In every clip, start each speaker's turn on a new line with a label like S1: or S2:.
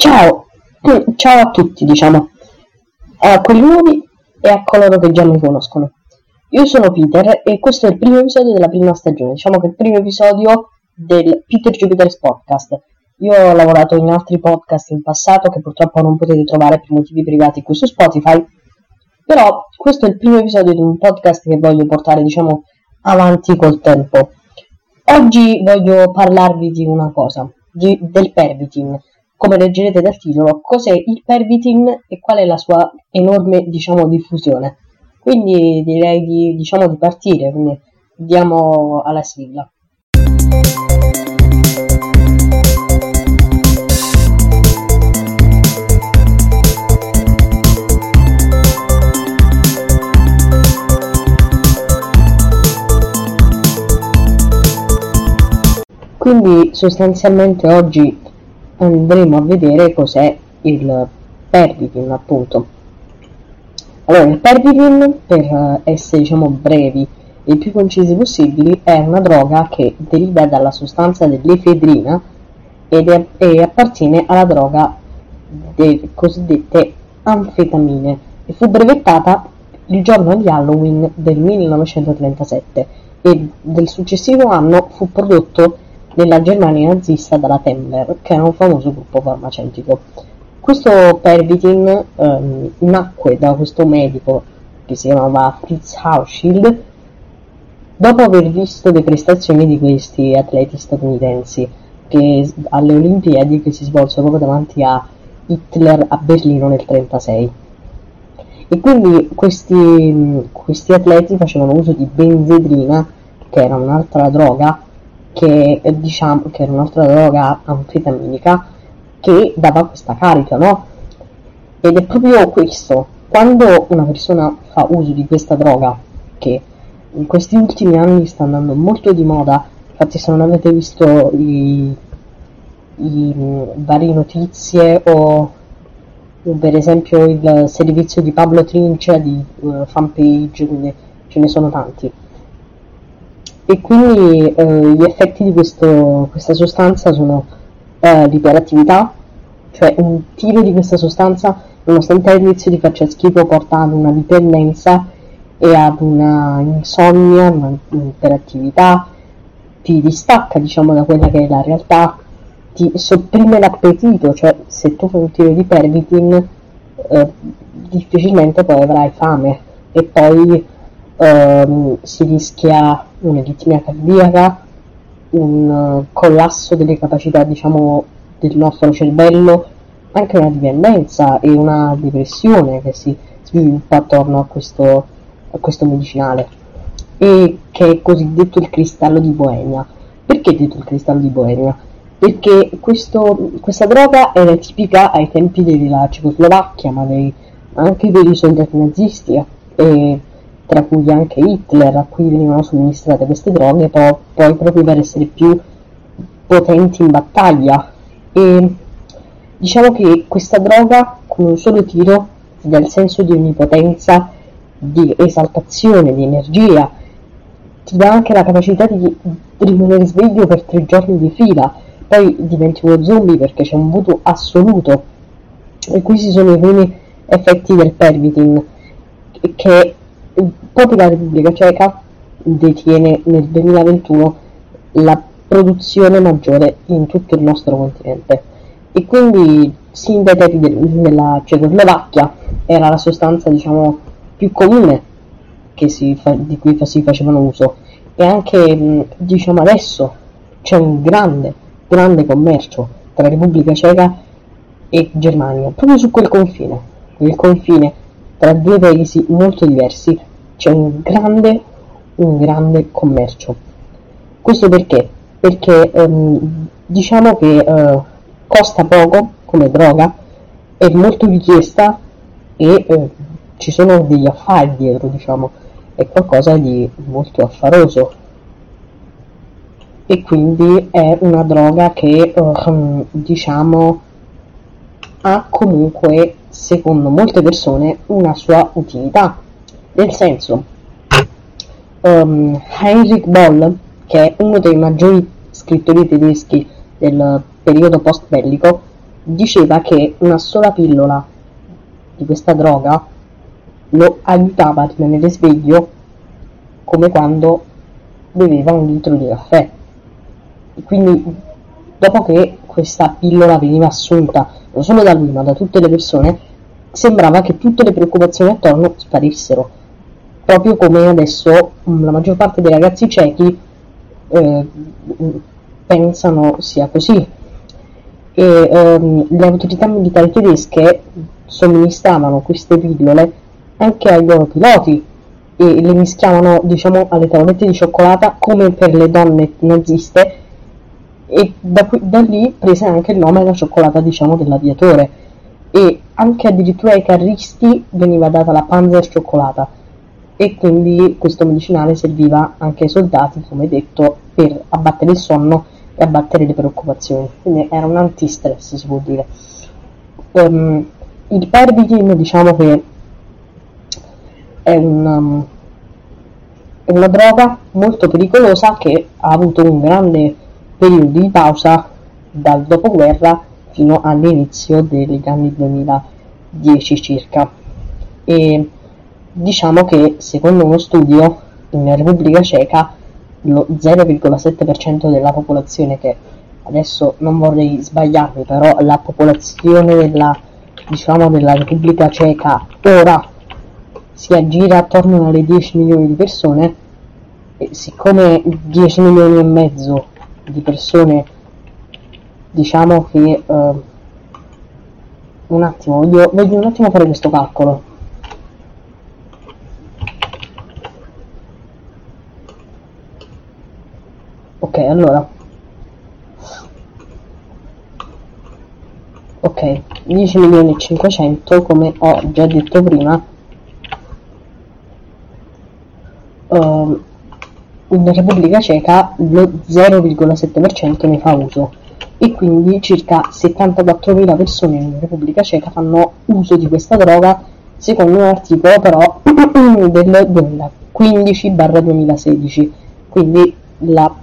S1: Ciao, ciao a tutti, diciamo, a quelli nuovi e a coloro che già mi conoscono. Io sono Peter e questo è il primo episodio della prima stagione, diciamo che è il primo episodio del Peter Jupiter's Podcast. Io ho lavorato in altri podcast in passato che purtroppo non potete trovare per motivi privati qui su Spotify, però questo è il primo episodio di un podcast che voglio portare, diciamo, avanti col tempo. Oggi voglio parlarvi di una cosa, di, del pervitin come leggerete dal titolo, cos'è il pervitin e qual è la sua enorme, diciamo, diffusione. Quindi direi di, diciamo, di partire, quindi diamo alla sigla. Quindi sostanzialmente oggi andremo a vedere cos'è il pervitin appunto. Allora il pervitin per essere diciamo brevi e più concisi possibili è una droga che deriva dalla sostanza dell'efedrina ed è, e appartiene alla droga delle cosiddette anfetamine e fu brevettata il giorno di Halloween del 1937 e del successivo anno fu prodotto nella Germania nazista dalla Temmer, che era un famoso gruppo farmaceutico. Questo Pervitin ehm, nacque da questo medico che si chiamava Fritz Hauschild dopo aver visto le prestazioni di questi atleti statunitensi che alle Olimpiadi che si svolsero proprio davanti a Hitler a Berlino nel 1936. E quindi questi, questi atleti facevano uso di benzedrina, che era un'altra droga, che diciamo che era un'altra droga anfetaminica che dava questa carica, no? Ed è proprio questo, quando una persona fa uso di questa droga, che in questi ultimi anni sta andando molto di moda, infatti se non avete visto i, i varie notizie o, o, per esempio il servizio di Pablo Trincia di uh, fanpage, quindi ce ne sono tanti e quindi eh, gli effetti di questo, questa sostanza sono eh, l'iperattività, cioè un tiro di questa sostanza, nonostante all'inizio ti faccia schifo, porta ad una dipendenza e ad una insonnia, un'iperattività, ti distacca diciamo da quella che è la realtà, ti sopprime l'appetito, cioè se tu fai un tiro di Pervitin eh, difficilmente poi avrai fame. E poi ehm, si rischia un'aritmia cardiaca, un uh, collasso delle capacità diciamo del nostro cervello, anche una dipendenza e una depressione che si sviluppa attorno a questo, a questo medicinale e che è cosiddetto il cristallo di Boemia. Perché detto il cristallo di Boemia? Perché questo, questa droga era tipica ai tempi della Cecoslovacchia, ma dei, anche dei soldati nazisti e tra cui anche Hitler, a cui venivano somministrate queste droghe, poi, poi proprio per essere più potenti in battaglia. E diciamo che questa droga, con un solo tiro, ti dà il senso di onnipotenza, di esaltazione, di energia, ti dà anche la capacità di rimanere sveglio per tre giorni di fila, poi diventi uno zombie perché c'è un voto assoluto. E questi sono i primi effetti del Pervitin, che proprio la Repubblica Ceca detiene nel 2021 la produzione maggiore in tutto il nostro continente. E quindi sin dai tempi della Cecoslovacchia era la sostanza diciamo più comune fa, di cui si facevano uso. E anche diciamo adesso c'è un grande grande commercio tra Repubblica Ceca e Germania proprio su quel confine. Quel confine tra due paesi molto diversi c'è un grande, un grande commercio. Questo perché? Perché ehm, diciamo che eh, costa poco come droga, è molto richiesta e eh, ci sono degli affari dietro, diciamo, è qualcosa di molto affaroso. E quindi è una droga che, eh, diciamo, ha comunque, secondo molte persone, una sua utilità nel senso, um, Heinrich Boll, che è uno dei maggiori scrittori tedeschi del periodo post bellico, diceva che una sola pillola di questa droga lo aiutava a rimanere sveglio come quando beveva un litro di caffè. E quindi dopo che questa pillola veniva assunta non solo da lui ma da tutte le persone, sembrava che tutte le preoccupazioni attorno sparissero. Proprio come adesso mm, la maggior parte dei ragazzi ciechi eh, pensano sia così. E ehm, le autorità militari tedesche somministravano queste pillole anche ai loro piloti e le mischiavano diciamo alle tavolette di cioccolata come per le donne naziste e da, qui, da lì prese anche il nome la cioccolata diciamo dell'aviatore e anche addirittura ai carristi veniva data la Panzer cioccolata e quindi questo medicinale serviva anche ai soldati come detto per abbattere il sonno e abbattere le preoccupazioni. Quindi era un antistress si può dire. Um, il Pervitin diciamo che è una, um, una droga molto pericolosa che ha avuto un grande periodo di pausa dal dopoguerra fino all'inizio degli anni 2010 circa. E diciamo che secondo uno studio in Repubblica Ceca lo 0,7% della popolazione che adesso non vorrei sbagliarmi però la popolazione della diciamo della Repubblica Ceca ora si aggira attorno alle 10 milioni di persone e siccome 10 milioni e mezzo di persone diciamo che uh, un attimo voglio, voglio un attimo fare questo calcolo ok allora. Ok 10 milioni e 500 come ho già detto prima. Uh, in Repubblica Ceca lo 0,7% ne fa uso. E quindi circa 74.000 persone in Repubblica Ceca fanno uso di questa droga secondo un articolo però del 2015-2016 quindi la,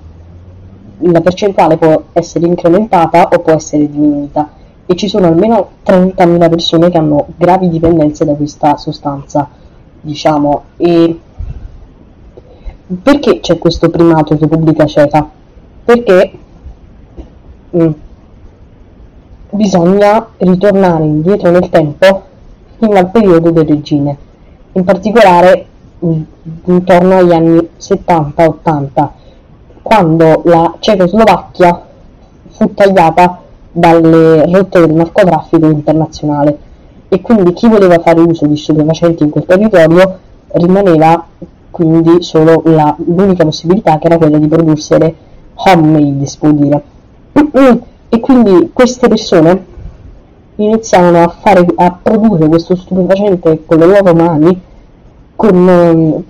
S1: la percentuale può essere incrementata o può essere diminuita. E ci sono almeno 30.000 persone che hanno gravi dipendenze da questa sostanza diciamo. E perché c'è questo primato in Repubblica Ceca? Perché mm, bisogna ritornare indietro nel tempo fino al periodo del regime, in particolare mm, intorno agli anni 70-80, quando la Cecoslovacchia fu tagliata dalle rotte del narcotraffico internazionale e quindi chi voleva fare uso di stupefacenti in quel territorio rimaneva quindi solo la, l'unica possibilità che era quella di produrre homemade, si può dire. E quindi queste persone iniziavano a, fare, a produrre questo stupefacente con le loro mani, con,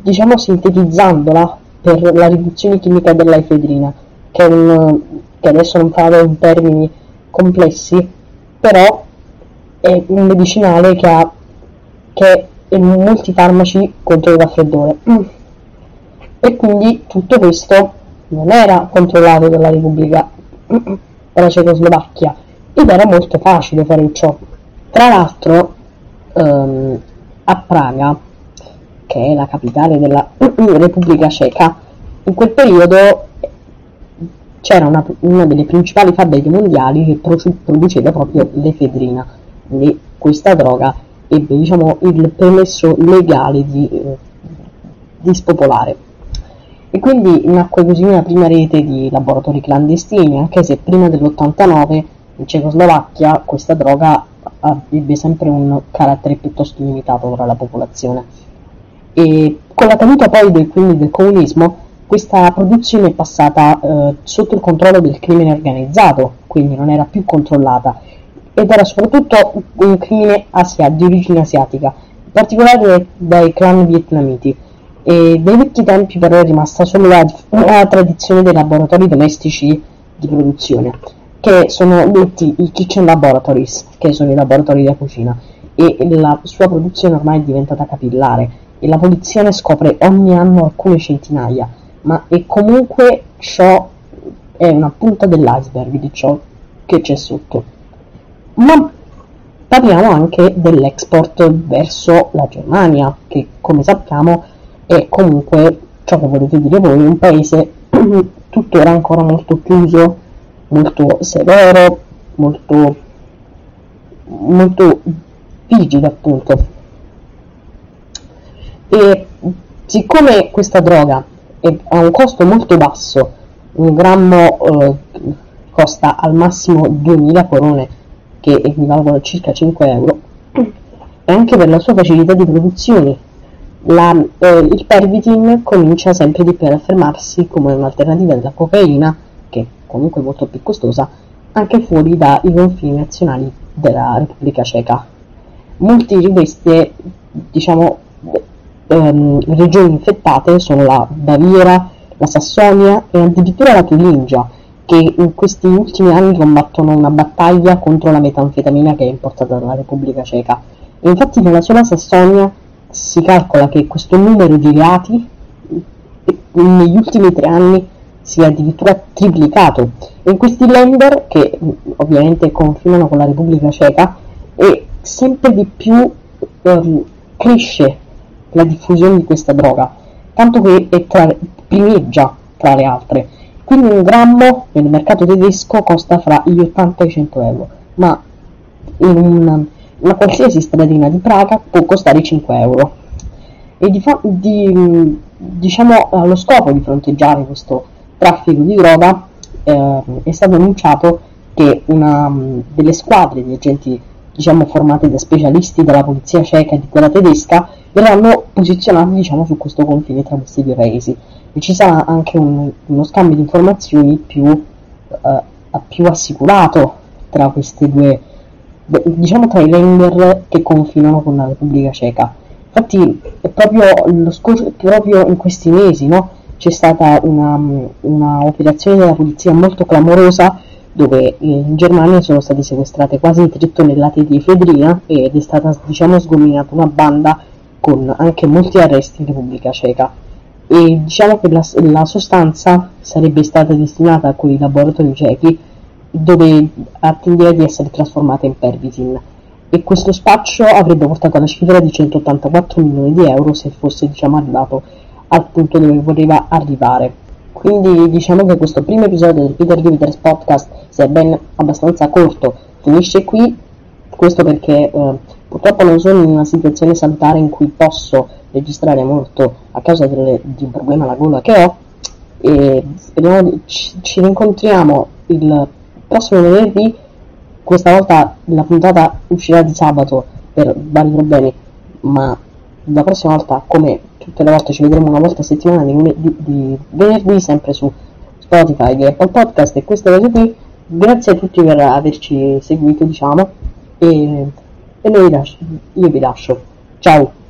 S1: diciamo sintetizzandola per la riduzione chimica della efedrina, che, è un, che adesso non parlo in termini complessi, però è un medicinale che ha che e molti farmaci contro il raffreddore. E quindi tutto questo non era controllato dalla Repubblica della Cecoslovacchia ed era molto facile fare ciò. Tra l'altro ehm, a Praga, che è la capitale della Repubblica Ceca, in quel periodo c'era una, una delle principali fabbriche mondiali che produceva proprio l'efedrina, quindi questa droga ebbe diciamo, il permesso legale di, di spopolare. E quindi nacque così una prima rete di laboratori clandestini, anche se prima dell'89 in Cecoslovacchia questa droga ebbe sempre un carattere piuttosto limitato tra la popolazione. E con la caduta poi del, quindi del comunismo, questa produzione è passata eh, sotto il controllo del crimine organizzato, quindi non era più controllata. Ed era soprattutto un crimine asia, di origine asiatica, in particolare dai clan vietnamiti. E dai vecchi tempi però è rimasta solo la, la tradizione dei laboratori domestici di produzione, che sono detti i kitchen laboratories, che sono i laboratori da cucina, e la sua produzione ormai è diventata capillare e la polizia ne scopre ogni anno alcune centinaia, ma è comunque ciò è una punta dell'iceberg di ciò che c'è sotto ma parliamo anche dell'export verso la Germania, che come sappiamo è comunque, ciò che volete dire voi, un paese tuttora ancora molto chiuso, molto severo, molto, molto rigido appunto. E siccome questa droga ha un costo molto basso, un grammo eh, costa al massimo 2000 corone, che equivalgono a circa 5 euro, e anche per la sua facilità di produzione. La, eh, il pervitin comincia sempre di più ad affermarsi come un'alternativa della cocaina, che è comunque molto più costosa, anche fuori dai confini nazionali della Repubblica Ceca. Molte di queste, diciamo, ehm, regioni infettate sono la Baviera, la Sassonia e addirittura la Turingia, che in questi ultimi anni combattono una battaglia contro la metanfetamina che è importata dalla Repubblica Ceca. E infatti nella sola Sassonia si calcola che questo numero di reati negli ultimi tre anni sia addirittura triplicato. E in questi lender, che ovviamente confinano con la Repubblica Ceca, e sempre di più um, cresce la diffusione di questa droga, tanto che è tra, primeggia tra le altre. Quindi un grammo nel mercato tedesco costa fra gli 80 e i 100 euro, ma una, una qualsiasi stradina di Praga può costare 5 euro. E di, di, diciamo allo scopo di fronteggiare questo traffico di droga eh, è stato annunciato che una delle squadre di agenti diciamo formate da specialisti della polizia ceca e di quella tedesca verranno posizionati diciamo, su questo confine tra questi due paesi. E ci sarà anche un, uno scambio di informazioni più, eh, più assicurato tra queste due diciamo tra i lender che confinano con la Repubblica Ceca. Infatti proprio, scorso, proprio in questi mesi no, c'è stata una, una operazione della polizia molto clamorosa dove in Germania sono state sequestrate quasi 3 tonnellate di efedrina ed è stata diciamo sgominata una banda con anche molti arresti in Repubblica Ceca. E diciamo che la, la sostanza sarebbe stata destinata a quei laboratori cechi dove attendeva di essere trasformata in pervitin. E questo spaccio avrebbe portato alla cifra di 184 milioni di euro se fosse diciamo arrivato al punto dove voleva arrivare. Quindi diciamo che questo primo episodio del Peter Withers podcast, sebbene abbastanza corto, finisce qui. Questo perché eh, purtroppo non sono in una situazione salutare in cui posso registrare molto a causa delle, di un problema alla gola che ho. E speriamo ci, ci rincontriamo il prossimo venerdì. Questa volta la puntata uscirà di sabato per vari problemi, ma la prossima volta come tutte le volte ci vedremo una volta a settimana di, di, di venerdì sempre su Spotify e Apple Podcast e queste cose qui grazie a tutti per averci seguito diciamo e, e noi io vi lascio. Ciao